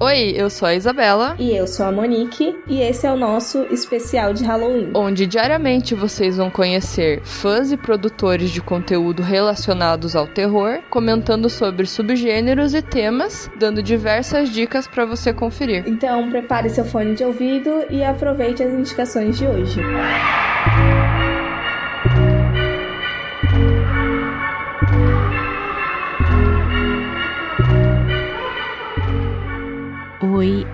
Oi, eu sou a Isabela. E eu sou a Monique. E esse é o nosso especial de Halloween. Onde diariamente vocês vão conhecer fãs e produtores de conteúdo relacionados ao terror, comentando sobre subgêneros e temas, dando diversas dicas para você conferir. Então prepare seu fone de ouvido e aproveite as indicações de hoje. Oi,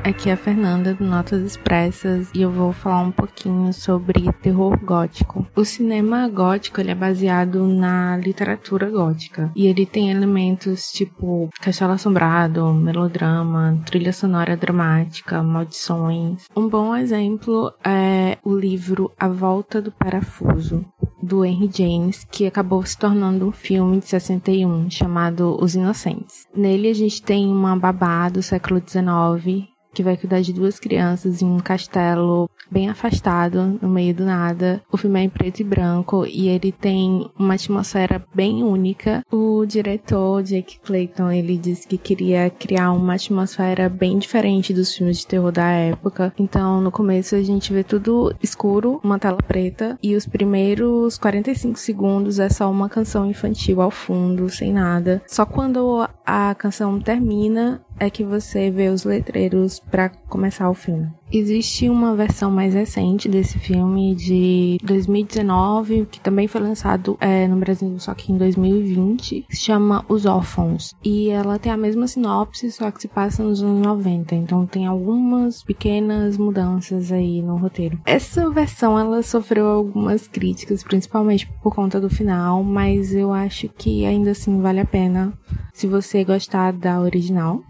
aqui é a Fernanda do Notas Expressas e eu vou falar um pouquinho sobre terror gótico. O cinema gótico ele é baseado na literatura gótica e ele tem elementos tipo castelo assombrado, melodrama, trilha sonora dramática, maldições. Um bom exemplo é o livro A Volta do Parafuso, do Henry James, que acabou se tornando um filme de 61 chamado Os Inocentes. Nele a gente tem uma babá do século XIX que vai cuidar de duas crianças em um castelo bem afastado, no meio do nada. O filme é em preto e branco e ele tem uma atmosfera bem única. O diretor, Jake Clayton, ele disse que queria criar uma atmosfera bem diferente dos filmes de terror da época. Então, no começo a gente vê tudo escuro, uma tela preta, e os primeiros 45 segundos é só uma canção infantil ao fundo, sem nada. Só quando a canção termina é que você vê os letreiros para começar o filme. Existe uma versão mais recente desse filme de 2019, que também foi lançado é, no Brasil só que em 2020, que se chama Os Órfãos. E ela tem a mesma sinopse, só que se passa nos anos 90, então tem algumas pequenas mudanças aí no roteiro. Essa versão ela sofreu algumas críticas, principalmente por conta do final, mas eu acho que ainda assim vale a pena se você gostar da original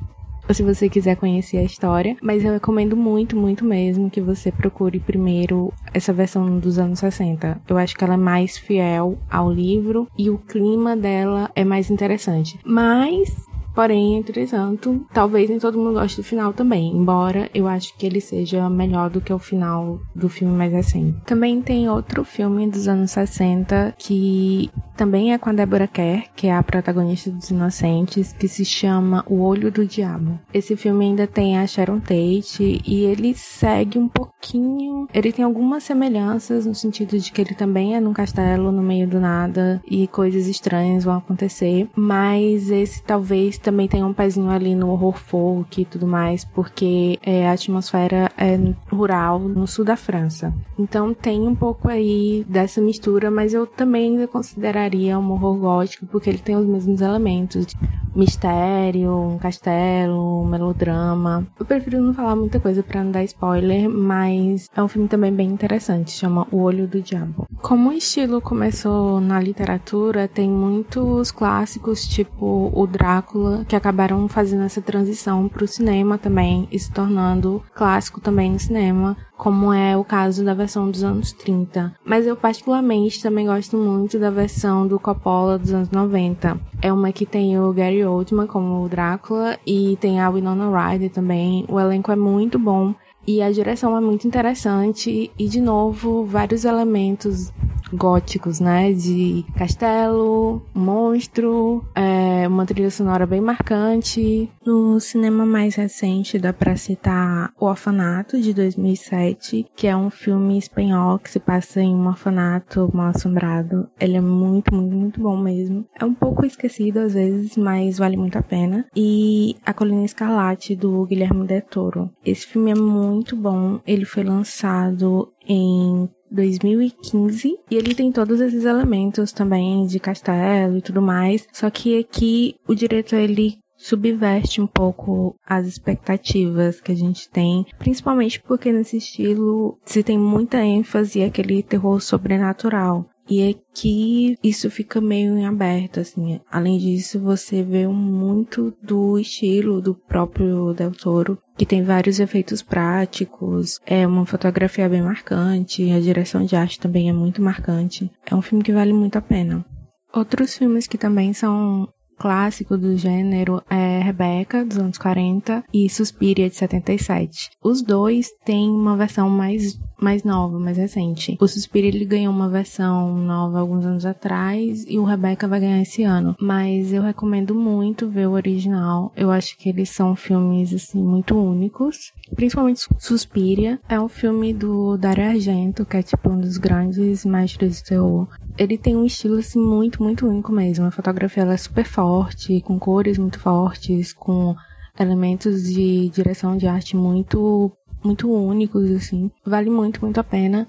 se você quiser conhecer a história, mas eu recomendo muito, muito mesmo que você procure primeiro essa versão dos anos 60. Eu acho que ela é mais fiel ao livro e o clima dela é mais interessante. Mas Porém, entretanto, talvez nem todo mundo goste do final também, embora eu acho que ele seja melhor do que o final do filme mais recente. Também tem outro filme dos anos 60 que também é com a Deborah Kerr, que é a protagonista dos Inocentes, que se chama O Olho do Diabo. Esse filme ainda tem a Sharon Tate e ele segue um pouquinho, ele tem algumas semelhanças no sentido de que ele também é num castelo no meio do nada e coisas estranhas vão acontecer, mas esse talvez também tem um pezinho ali no horror folk e tudo mais, porque é, a atmosfera é rural no sul da França. Então tem um pouco aí dessa mistura, mas eu também consideraria um horror gótico, porque ele tem os mesmos elementos. Mistério, um castelo, um melodrama. Eu prefiro não falar muita coisa para não dar spoiler, mas é um filme também bem interessante, chama O Olho do Diabo. Como o estilo começou na literatura, tem muitos clássicos, tipo o Drácula, que acabaram fazendo essa transição para o cinema também e se tornando clássico também no cinema, como é o caso da versão dos anos 30. Mas eu particularmente também gosto muito da versão do Coppola dos anos 90. É uma que tem o Gary Oldman como o Drácula e tem a Winona Ryder também. O elenco é muito bom e a direção é muito interessante e de novo vários elementos góticos, né? De castelo, monstro, é, uma trilha sonora bem marcante. No cinema mais recente dá pra citar O Orfanato, de 2007, que é um filme espanhol que se passa em um orfanato mal assombrado. Ele é muito, muito, muito bom mesmo. É um pouco esquecido às vezes, mas vale muito a pena. E A Colina Escarlate, do Guilherme Del Toro. Esse filme é muito bom. Ele foi lançado em 2015 e ele tem todos esses elementos também de castelo e tudo mais, só que aqui o diretor ele subverte um pouco as expectativas que a gente tem, principalmente porque nesse estilo se tem muita ênfase aquele terror sobrenatural. E aqui isso fica meio em aberto, assim. Além disso, você vê muito do estilo do próprio Del Toro, que tem vários efeitos práticos, é uma fotografia bem marcante, a direção de arte também é muito marcante. É um filme que vale muito a pena. Outros filmes que também são clássico do gênero é Rebecca, dos anos 40, e Suspiria, de 77. Os dois têm uma versão mais mais nova, mais recente. O Suspiria ele ganhou uma versão nova alguns anos atrás e o Rebecca vai ganhar esse ano. Mas eu recomendo muito ver o original. Eu acho que eles são filmes assim muito únicos, principalmente Suspiria. É um filme do Dario Argento, que é tipo um dos grandes mestres do terror. Ele tem um estilo assim muito, muito único mesmo. A fotografia ela é super forte, com cores muito fortes, com elementos de direção de arte muito muito únicos, assim. Vale muito, muito a pena.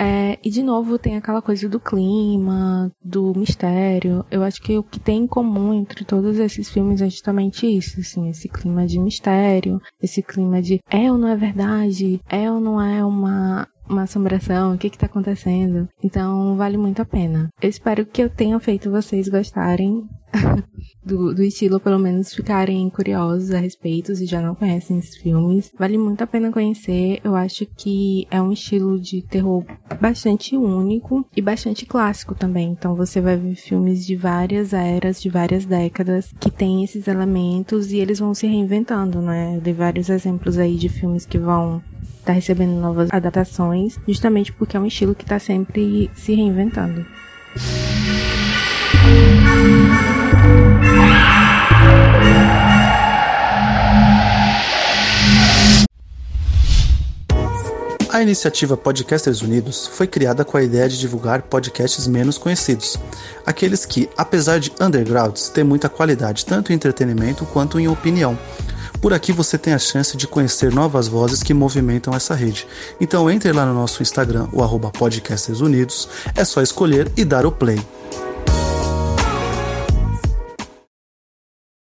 É, e de novo tem aquela coisa do clima, do mistério. Eu acho que o que tem em comum entre todos esses filmes é justamente isso, assim, esse clima de mistério, esse clima de é ou não é verdade, é ou não é uma uma assombração, o que que tá acontecendo. Então, vale muito a pena. Eu espero que eu tenha feito vocês gostarem do, do estilo, pelo menos ficarem curiosos a respeito, se já não conhecem esses filmes. Vale muito a pena conhecer. Eu acho que é um estilo de terror bastante único e bastante clássico também. Então você vai ver filmes de várias eras, de várias décadas, que tem esses elementos e eles vão se reinventando, né? Eu dei vários exemplos aí de filmes que vão estar tá recebendo novas adaptações, justamente porque é um estilo que está sempre se reinventando. A iniciativa Podcasters Unidos foi criada com a ideia de divulgar podcasts menos conhecidos, aqueles que, apesar de undergrounds, têm muita qualidade tanto em entretenimento quanto em opinião. Por aqui você tem a chance de conhecer novas vozes que movimentam essa rede. Então entre lá no nosso Instagram, o arroba Podcasters Unidos, é só escolher e dar o play.